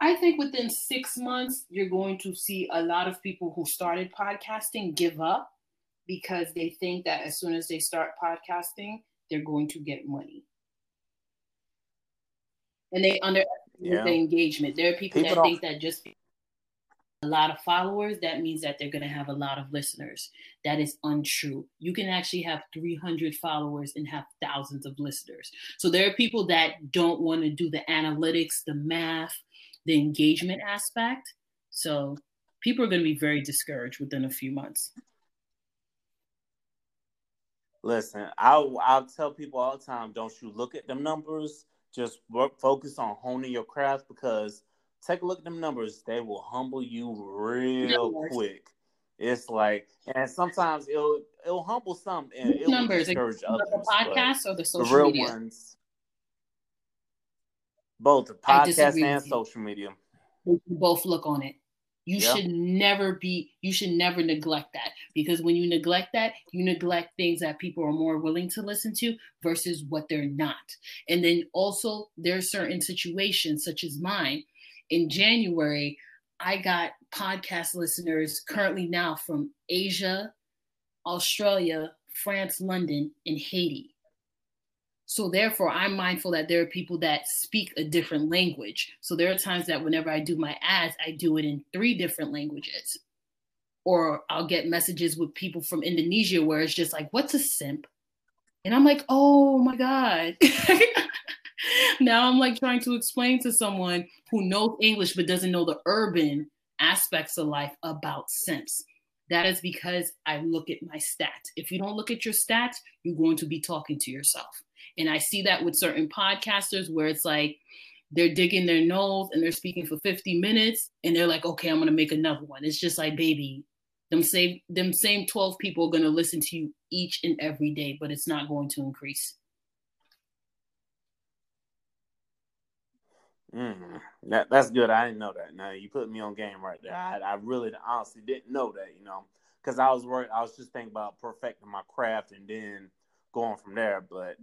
Speaker 2: I think within six months, you're going to see a lot of people who started podcasting give up because they think that as soon as they start podcasting, they're going to get money. And they underestimate yeah. the engagement. There are people, people that think that just a lot of followers, that means that they're going to have a lot of listeners. That is untrue. You can actually have 300 followers and have thousands of listeners. So there are people that don't want to do the analytics, the math, the engagement aspect. So people are going to be very discouraged within a few months.
Speaker 1: Listen, I'll I'll tell people all the time, don't you look at them numbers. Just work, focus on honing your craft because take a look at them numbers. They will humble you real numbers. quick. It's like, and sometimes it'll it'll humble some and it'll numbers discourage others.
Speaker 2: The podcast or the social the real media? ones,
Speaker 1: both the podcast and social media.
Speaker 2: both look on it. You yeah. should never be, you should never neglect that because when you neglect that, you neglect things that people are more willing to listen to versus what they're not. And then also, there are certain situations, such as mine. In January, I got podcast listeners currently now from Asia, Australia, France, London, and Haiti. So therefore, I'm mindful that there are people that speak a different language. So there are times that whenever I do my ads, I do it in three different languages. Or I'll get messages with people from Indonesia where it's just like, what's a simp? And I'm like, oh my God. now I'm like trying to explain to someone who knows English but doesn't know the urban aspects of life about simps. That is because I look at my stats. If you don't look at your stats, you're going to be talking to yourself. And I see that with certain podcasters where it's like they're digging their nose and they're speaking for 50 minutes and they're like, okay, I'm gonna make another one. It's just like, baby, them same them same 12 people are gonna listen to you each and every day, but it's not going to increase.
Speaker 1: Mm, that that's good. I didn't know that. Now you put me on game right there. I, I really honestly didn't know that. You know, because I was worried. I was just thinking about perfecting my craft and then going from there. But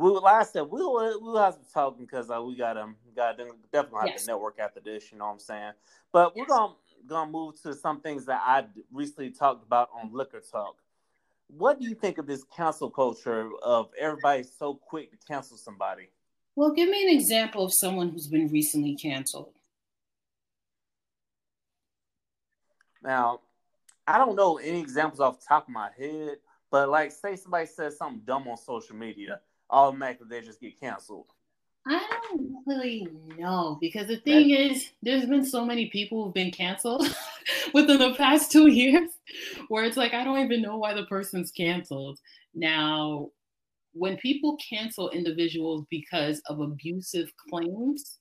Speaker 1: we like I said, we'll we'll have to talking because uh, we got um got definitely have yes. to network after this. You know what I'm saying? But we're gonna gonna move to some things that I recently talked about on Liquor Talk. What do you think of this cancel culture of everybody so quick to cancel somebody?
Speaker 2: Well, give me an example of someone who's been recently canceled.
Speaker 1: Now, I don't know any examples off the top of my head, but like, say somebody says something dumb on social media, automatically they just get canceled?
Speaker 2: I don't really know because the thing that, is, there's been so many people who've been canceled within the past two years where it's like, I don't even know why the person's canceled. Now, when people cancel individuals because of abusive claims,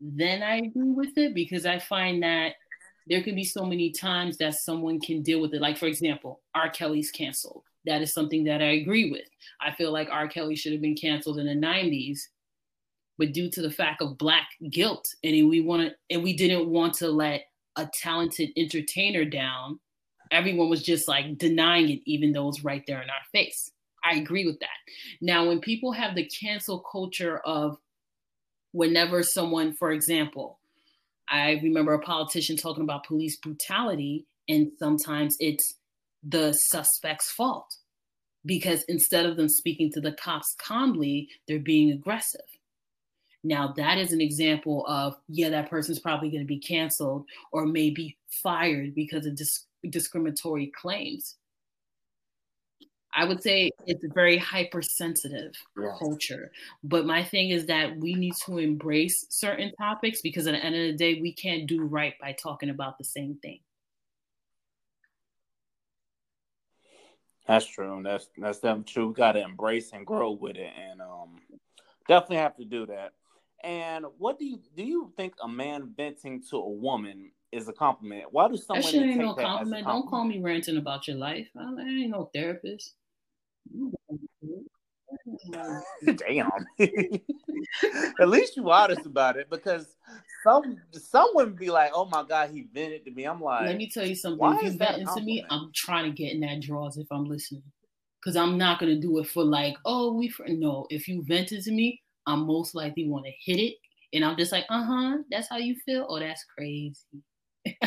Speaker 2: then I agree with it because I find that there can be so many times that someone can deal with it. Like, for example, R. Kelly's canceled that is something that I agree with. I feel like R. Kelly should have been canceled in the 90s, but due to the fact of black guilt, and we want and we didn't want to let a talented entertainer down, everyone was just like denying it, even though it's right there in our face. I agree with that. Now, when people have the cancel culture of whenever someone, for example, I remember a politician talking about police brutality, and sometimes it's the suspect's fault because instead of them speaking to the cops calmly, they're being aggressive. Now, that is an example of, yeah, that person's probably going to be canceled or maybe fired because of disc- discriminatory claims. I would say it's a very hypersensitive yes. culture. But my thing is that we need to embrace certain topics because at the end of the day, we can't do right by talking about the same thing.
Speaker 1: That's true. And That's that's definitely true. We got to embrace and grow with it, and um, definitely have to do that. And what do you do? You think a man venting to a woman is a compliment? Why do some
Speaker 2: that shit ain't no compliment. compliment? Don't call me ranting about your life. I ain't no therapist.
Speaker 1: Damn. At least you honest about it because some someone be like, "Oh my god, he vented to me." I'm like,
Speaker 2: let me tell you something. If you vent to me, I'm trying to get in that drawers if I'm listening, because I'm not gonna do it for like, oh, we for no. If you vented to me, I'm most likely want to hit it, and I'm just like, uh huh, that's how you feel. Oh, that's crazy.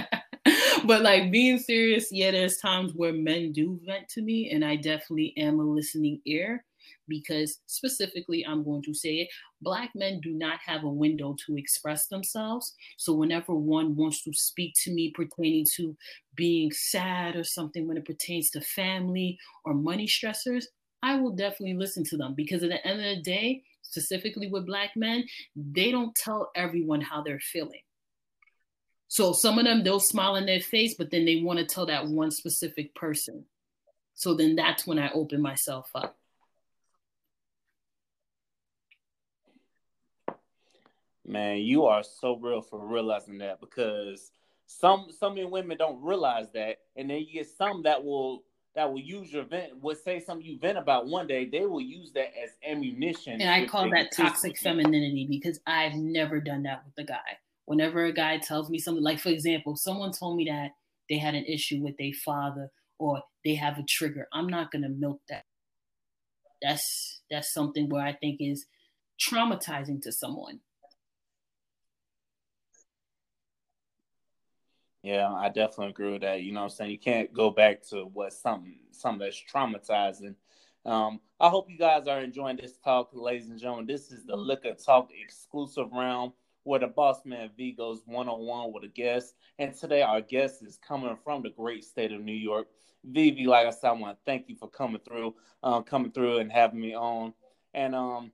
Speaker 2: but like being serious, yeah, there's times where men do vent to me, and I definitely am a listening ear. Because specifically, I'm going to say it Black men do not have a window to express themselves. So, whenever one wants to speak to me pertaining to being sad or something when it pertains to family or money stressors, I will definitely listen to them because at the end of the day, specifically with Black men, they don't tell everyone how they're feeling. So some of them they'll smile in their face, but then they want to tell that one specific person. So then that's when I open myself up.
Speaker 1: Man, you are so real for realizing that because some some women don't realize that, and then you get some that will that will use your vent would say something you vent about one day, they will use that as ammunition.
Speaker 2: And I call that toxic femininity because I've never done that with a guy whenever a guy tells me something, like for example, someone told me that they had an issue with their father or they have a trigger, I'm not gonna milk that. That's that's something where I think is traumatizing to someone.
Speaker 1: Yeah, I definitely agree with that. You know what I'm saying? You can't go back to what something something that's traumatizing. Um, I hope you guys are enjoying this talk, ladies and gentlemen. This is the Liquor Talk exclusive round where the boss man V goes one on one with a guest. And today our guest is coming from the great state of New York. Vivi, like I said, I want to thank you for coming through, um, coming through and having me on. And um,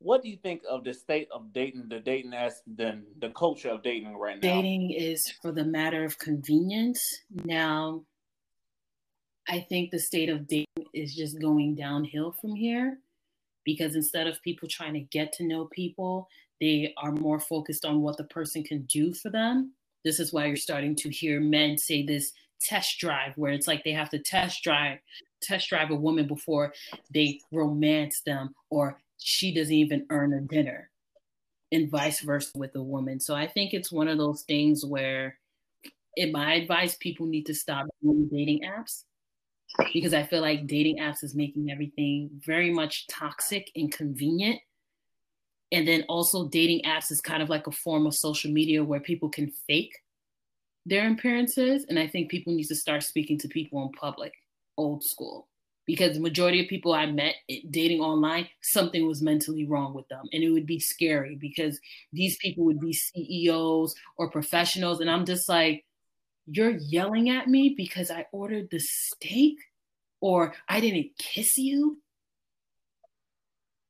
Speaker 1: what do you think of the state of dating, the dating as the the culture of dating right now?
Speaker 2: Dating is for the matter of convenience. Now, I think the state of dating is just going downhill from here because instead of people trying to get to know people, they are more focused on what the person can do for them. This is why you're starting to hear men say this test drive, where it's like they have to test drive test drive a woman before they romance them, or she doesn't even earn a dinner, and vice versa with a woman. So I think it's one of those things where, in my advice, people need to stop dating apps because I feel like dating apps is making everything very much toxic and convenient. And then also dating apps is kind of like a form of social media where people can fake their appearances. And i think people need to start speaking to people in public old school because the majority of people i met eh, dating online something was mentally wrong with them and it would be scary because these people would be ceos or professionals and i'm just like you're yelling at me because i ordered the steak or i didn't kiss you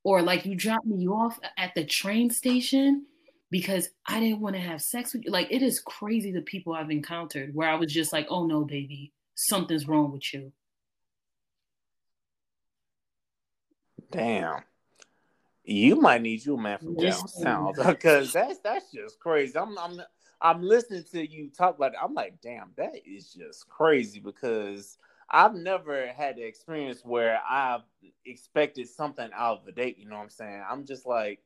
Speaker 2: or like you dropped me off at the train station because I didn't want to have sex with you. Like it is crazy the people I've encountered where I was just like, oh no, baby, something's wrong with you.
Speaker 1: Damn. You might need you a man from down south because that's that's just crazy. I'm I'm I'm listening to you talk about it. I'm like, damn, that is just crazy because I've never had the experience where I've expected something out of a date. You know what I'm saying? I'm just like,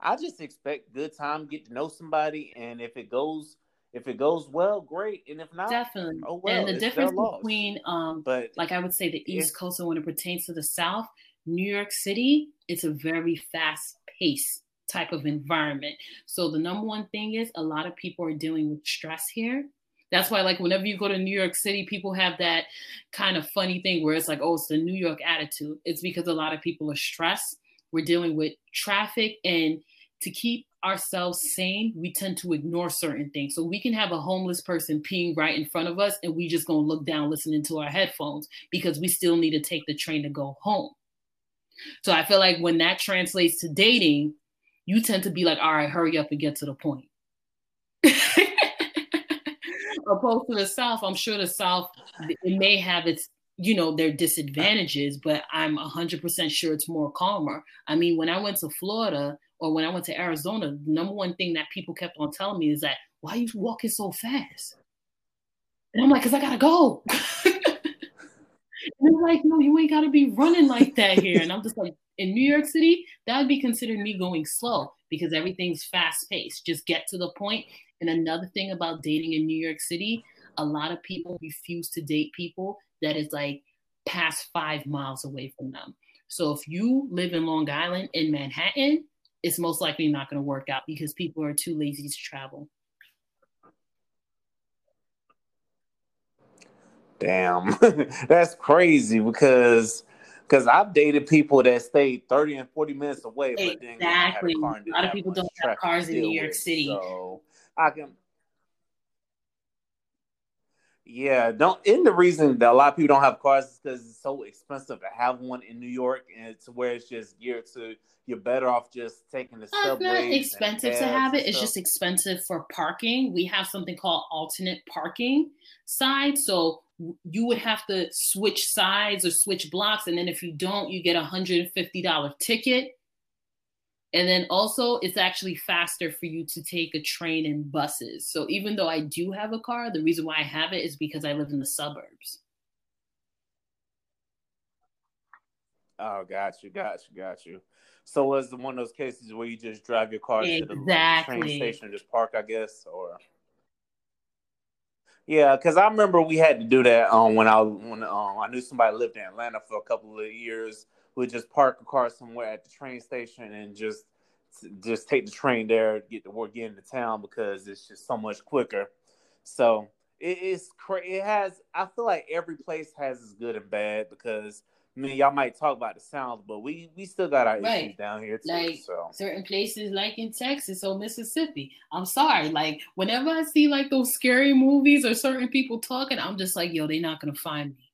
Speaker 1: I just expect good time, get to know somebody, and if it goes, if it goes well, great, and if not,
Speaker 2: definitely. Oh well. And the difference between, um, but like I would say, the East Coast and when it pertains to the South, New York City, it's a very fast pace type of environment. So the number one thing is a lot of people are dealing with stress here that's why, like, whenever you go to New York City, people have that kind of funny thing where it's like, oh, it's the New York attitude. It's because a lot of people are stressed. We're dealing with traffic, and to keep ourselves sane, we tend to ignore certain things. So we can have a homeless person peeing right in front of us, and we just gonna look down listening to our headphones because we still need to take the train to go home. So I feel like when that translates to dating, you tend to be like, all right, hurry up and get to the point. opposed to the South, I'm sure the South it may have its you know their disadvantages, but I'm 100% sure it's more calmer. I mean, when I went to Florida or when I went to Arizona, the number one thing that people kept on telling me is that why are you walking so fast? And I'm like, cause I gotta go. and they're like, no, you ain't gotta be running like that here. And I'm just like, in New York City, that would be considered me going slow because everything's fast paced. Just get to the point and another thing about dating in New York City, a lot of people refuse to date people that is like past five miles away from them. So if you live in Long Island in Manhattan, it's most likely not going to work out because people are too lazy to travel.
Speaker 1: Damn, that's crazy because Because I've dated people that stayed 30 and 40 minutes away, but
Speaker 2: exactly. a, a lot of people don't have cars in New York with, City.
Speaker 1: So I can yeah, don't. And the reason that a lot of people don't have cars is because it's so expensive to have one in New York, and it's where it's just geared to. You're better off just taking the subway.
Speaker 2: It's not expensive to have it. It's just expensive for parking. We have something called alternate parking side, so you would have to switch sides or switch blocks, and then if you don't, you get a hundred and fifty dollar ticket. And then also, it's actually faster for you to take a train and buses. So even though I do have a car, the reason why I have it is because I live in the suburbs.
Speaker 1: Oh, got you, got you, got you. So was the one of those cases where you just drive your car
Speaker 2: exactly.
Speaker 1: to the train station and just park, I guess, or yeah, because I remember we had to do that um, when I when um, I knew somebody lived in Atlanta for a couple of years would just park a car somewhere at the train station and just just take the train there, get to work, get into town because it's just so much quicker. So it is crazy. It has. I feel like every place has its good and bad because I mean y'all might talk about the sound, but we we still got our right. issues down here too.
Speaker 2: Like
Speaker 1: so
Speaker 2: certain places, like in Texas or Mississippi. I'm sorry. Like whenever I see like those scary movies or certain people talking, I'm just like, yo, they're not gonna find me.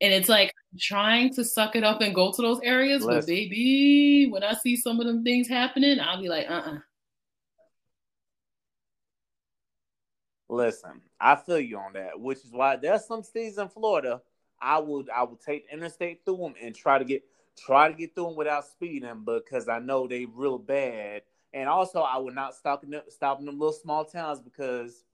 Speaker 2: And it's like trying to suck it up and go to those areas, Listen. but baby, when I see some of them things happening, I'll be like, uh uh-uh. uh
Speaker 1: Listen, I feel you on that, which is why there's some states in Florida. I would I would take interstate through them and try to get try to get through them without speeding because I know they real bad. And also, I would not stop in them, stop in them little small towns because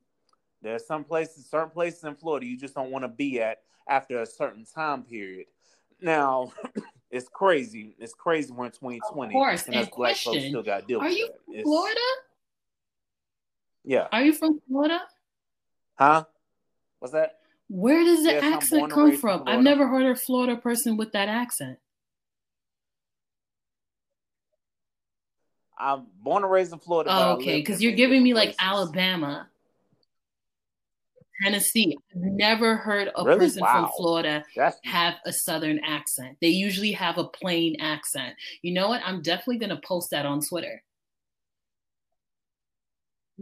Speaker 1: there's some places, certain places in Florida you just don't want to be at after a certain time period. Now, it's crazy. It's crazy we're in 2020.
Speaker 2: Of course. And, and black folks still got deal Are you from Florida?
Speaker 1: Yeah.
Speaker 2: Are you from Florida?
Speaker 1: Huh? What's that?
Speaker 2: Where does the yes, accent come from? I've never heard a Florida person with that accent.
Speaker 1: I'm born and raised in Florida.
Speaker 2: Oh, okay, because you're giving me like Alabama. Tennessee. I've never heard a really? person wow. from Florida That's... have a Southern accent. They usually have a plain accent. You know what? I'm definitely going to post that on Twitter.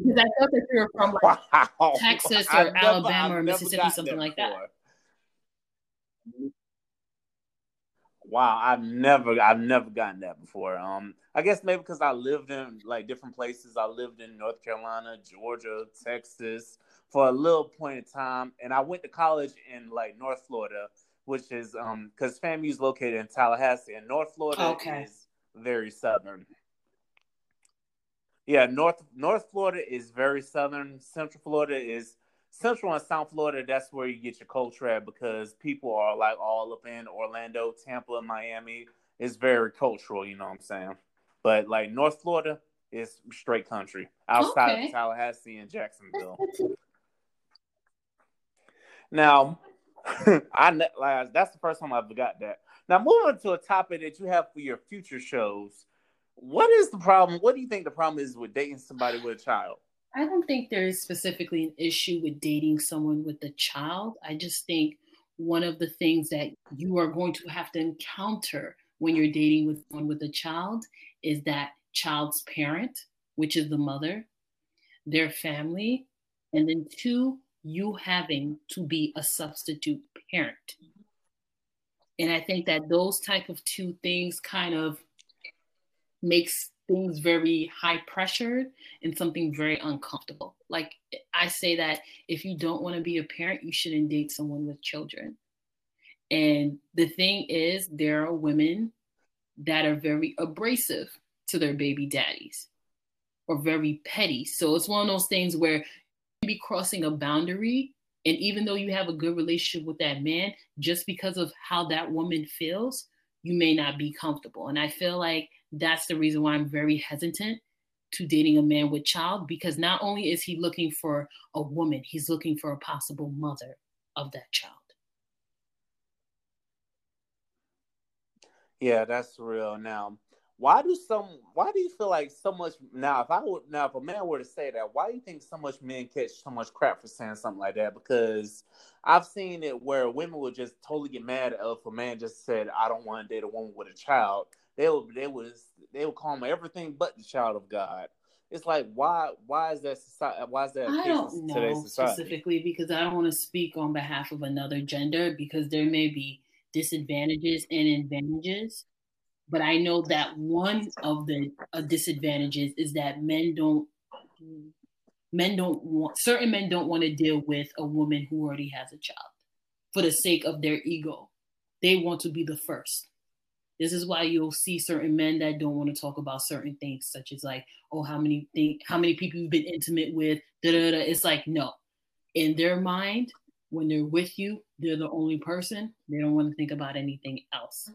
Speaker 2: Because I thought that you were from like wow. Texas or I've Alabama never, or Mississippi, something like that.
Speaker 1: Wow, I've never, I've never gotten that before. Um, I guess maybe because I lived in like different places. I lived in North Carolina, Georgia, Texas, for a little point in time, and I went to college in like North Florida, which is um because FAMU is located in Tallahassee, and North Florida okay. is very southern. Yeah, North North Florida is very southern. Central Florida is Central and South Florida. That's where you get your culture at because people are like all up in Orlando, Tampa, Miami. It's very cultural, you know what I'm saying. But like North Florida is straight country outside okay. of Tallahassee and Jacksonville. Now, I like, that's the first time I forgot that. Now, moving to a topic that you have for your future shows, what is the problem? What do you think the problem is with dating somebody with a child?
Speaker 2: I don't think there is specifically an issue with dating someone with a child. I just think one of the things that you are going to have to encounter when you're dating with someone with a child is that child's parent, which is the mother, their family, and then two, you having to be a substitute parent. And I think that those type of two things kind of makes things very high pressured and something very uncomfortable. Like I say that if you don't want to be a parent, you shouldn't date someone with children. And the thing is, there are women that are very abrasive to their baby daddies or very petty. So it's one of those things where you be crossing a boundary and even though you have a good relationship with that man just because of how that woman feels you may not be comfortable. And i feel like that's the reason why i'm very hesitant to dating a man with child because not only is he looking for a woman he's looking for a possible mother of that child.
Speaker 1: Yeah that's real. Now why do some why do you feel like so much now if i would now if a man were to say that why do you think so much men catch so much crap for saying something like that? Because i've seen it where women would just totally get mad if a man just said i don't want to date a woman with a child. They would they was they would call him everything but the child of god. It's like why why is that society why is that
Speaker 2: i don't know specifically because i don't want to speak on behalf of another gender because there may be disadvantages and advantages but I know that one of the uh, disadvantages is that men don't men don't want certain men don't want to deal with a woman who already has a child for the sake of their ego. They want to be the first. This is why you'll see certain men that don't want to talk about certain things, such as like, oh, how many think how many people you've been intimate with. Da, da, da. It's like no, in their mind, when they're with you, they're the only person. They don't want to think about anything else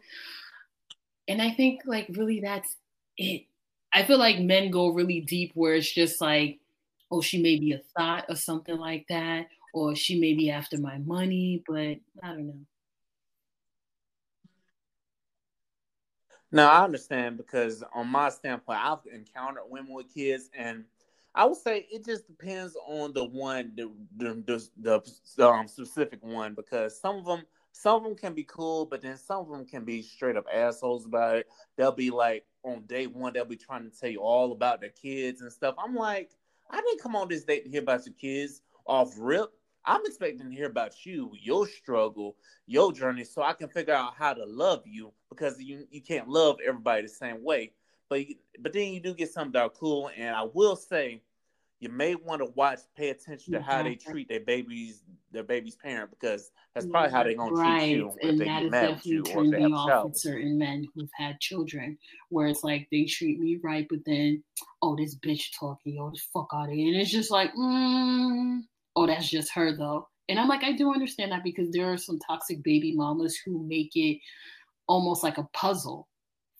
Speaker 2: and I think like really that's it. I feel like men go really deep where it's just like, oh, she may be a thought or something like that, or she may be after my money, but I don't know.
Speaker 1: No, I understand because on my standpoint, I've encountered women with kids, and I would say it just depends on the one, the the, the, the um, specific one, because some of them some of them can be cool, but then some of them can be straight up assholes about it. They'll be like on day one, they'll be trying to tell you all about their kids and stuff. I'm like, I didn't come on this date to hear about your kids off rip. I'm expecting to hear about you, your struggle, your journey, so I can figure out how to love you because you you can't love everybody the same way. But but then you do get some that cool, and I will say you may want to watch, pay attention to how they treat their babies, their baby's parent, because that's probably how they're gonna right. treat you if
Speaker 2: and
Speaker 1: they get mad at you
Speaker 2: or they have off child. With certain men who've had children, where it's like they treat me right, but then oh this bitch talking, oh this fuck out of here, and it's just like, mm, oh that's just her though, and I'm like I do understand that because there are some toxic baby mamas who make it almost like a puzzle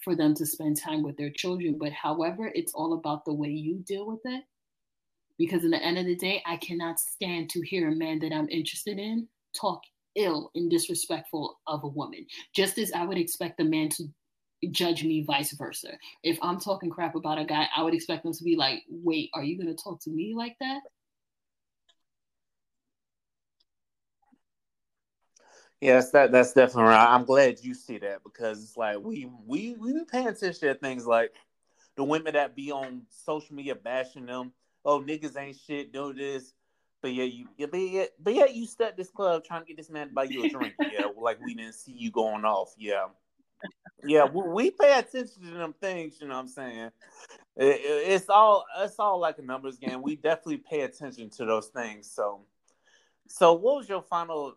Speaker 2: for them to spend time with their children, but however, it's all about the way you deal with it because in the end of the day, I cannot stand to hear a man that I'm interested in talk ill and disrespectful of a woman. Just as I would expect a man to judge me vice versa. If I'm talking crap about a guy, I would expect them to be like, "Wait, are you going to talk to me like that?"
Speaker 1: Yes, that that's definitely right. I'm glad you see that because it's like we we we been paying attention to things like the women that be on social media bashing them oh niggas ain't shit, do this. But yeah, you but yeah, but yeah, you stuck this club trying to get this man to buy you a drink. yeah, like we didn't see you going off. Yeah, yeah, we, we, pay attention to them things. You know what I'm saying? It, it, it's all it's all like a numbers game. We definitely pay attention to those things. So, so what was your final?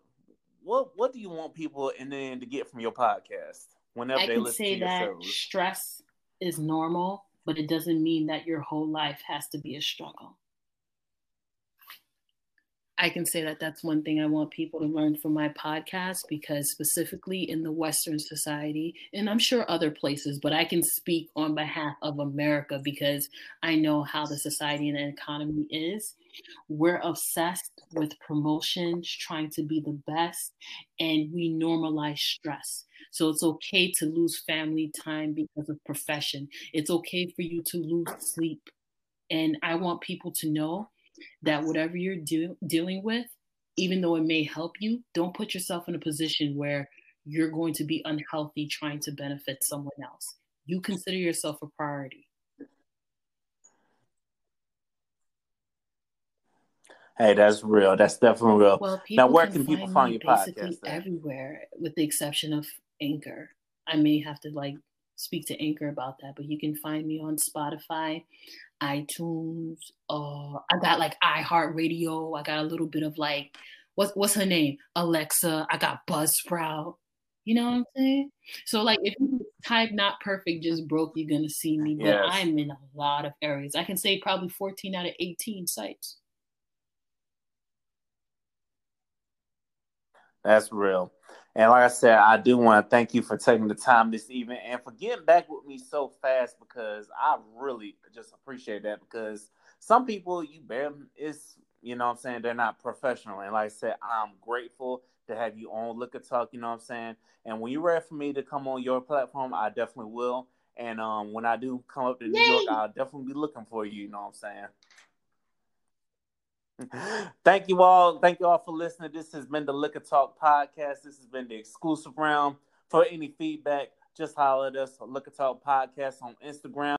Speaker 1: What what do you want people in the end to get from your podcast whenever I they listen to your that shows?
Speaker 2: Stress is normal but it doesn't mean that your whole life has to be a struggle. I can say that that's one thing I want people to learn from my podcast because, specifically in the Western society, and I'm sure other places, but I can speak on behalf of America because I know how the society and the economy is. We're obsessed with promotions, trying to be the best, and we normalize stress. So it's okay to lose family time because of profession. It's okay for you to lose sleep. And I want people to know that whatever you're dealing with, even though it may help you, don't put yourself in a position where you're going to be unhealthy trying to benefit someone else. You consider yourself a priority.
Speaker 1: Hey, that's real. That's definitely real. Well, now, where can, can people find your
Speaker 2: podcast? Everywhere, with the exception of Anchor. I may have to like speak to Anchor about that, but you can find me on Spotify, iTunes. Uh, I got like iHeartRadio. I got a little bit of like what's what's her name? Alexa. I got Buzzsprout. You know what I'm saying? So like if you type not perfect, just broke, you're gonna see me. But yes. I'm in a lot of areas. I can say probably 14 out of 18 sites.
Speaker 1: That's real. And like I said, I do want to thank you for taking the time this evening and for getting back with me so fast because I really just appreciate that because some people you bear it's you know what I'm saying they're not professional and like I said I'm grateful to have you on Liquor Talk you know what I'm saying and when you're ready for me to come on your platform I definitely will And um, when I do come up to New Yay. York, I'll definitely be looking for you. You know what I'm saying? Mm-hmm. Thank you all. Thank you all for listening. This has been the Liquor Talk podcast. This has been the exclusive round. For any feedback, just holler at us. Liquor Talk podcast on Instagram.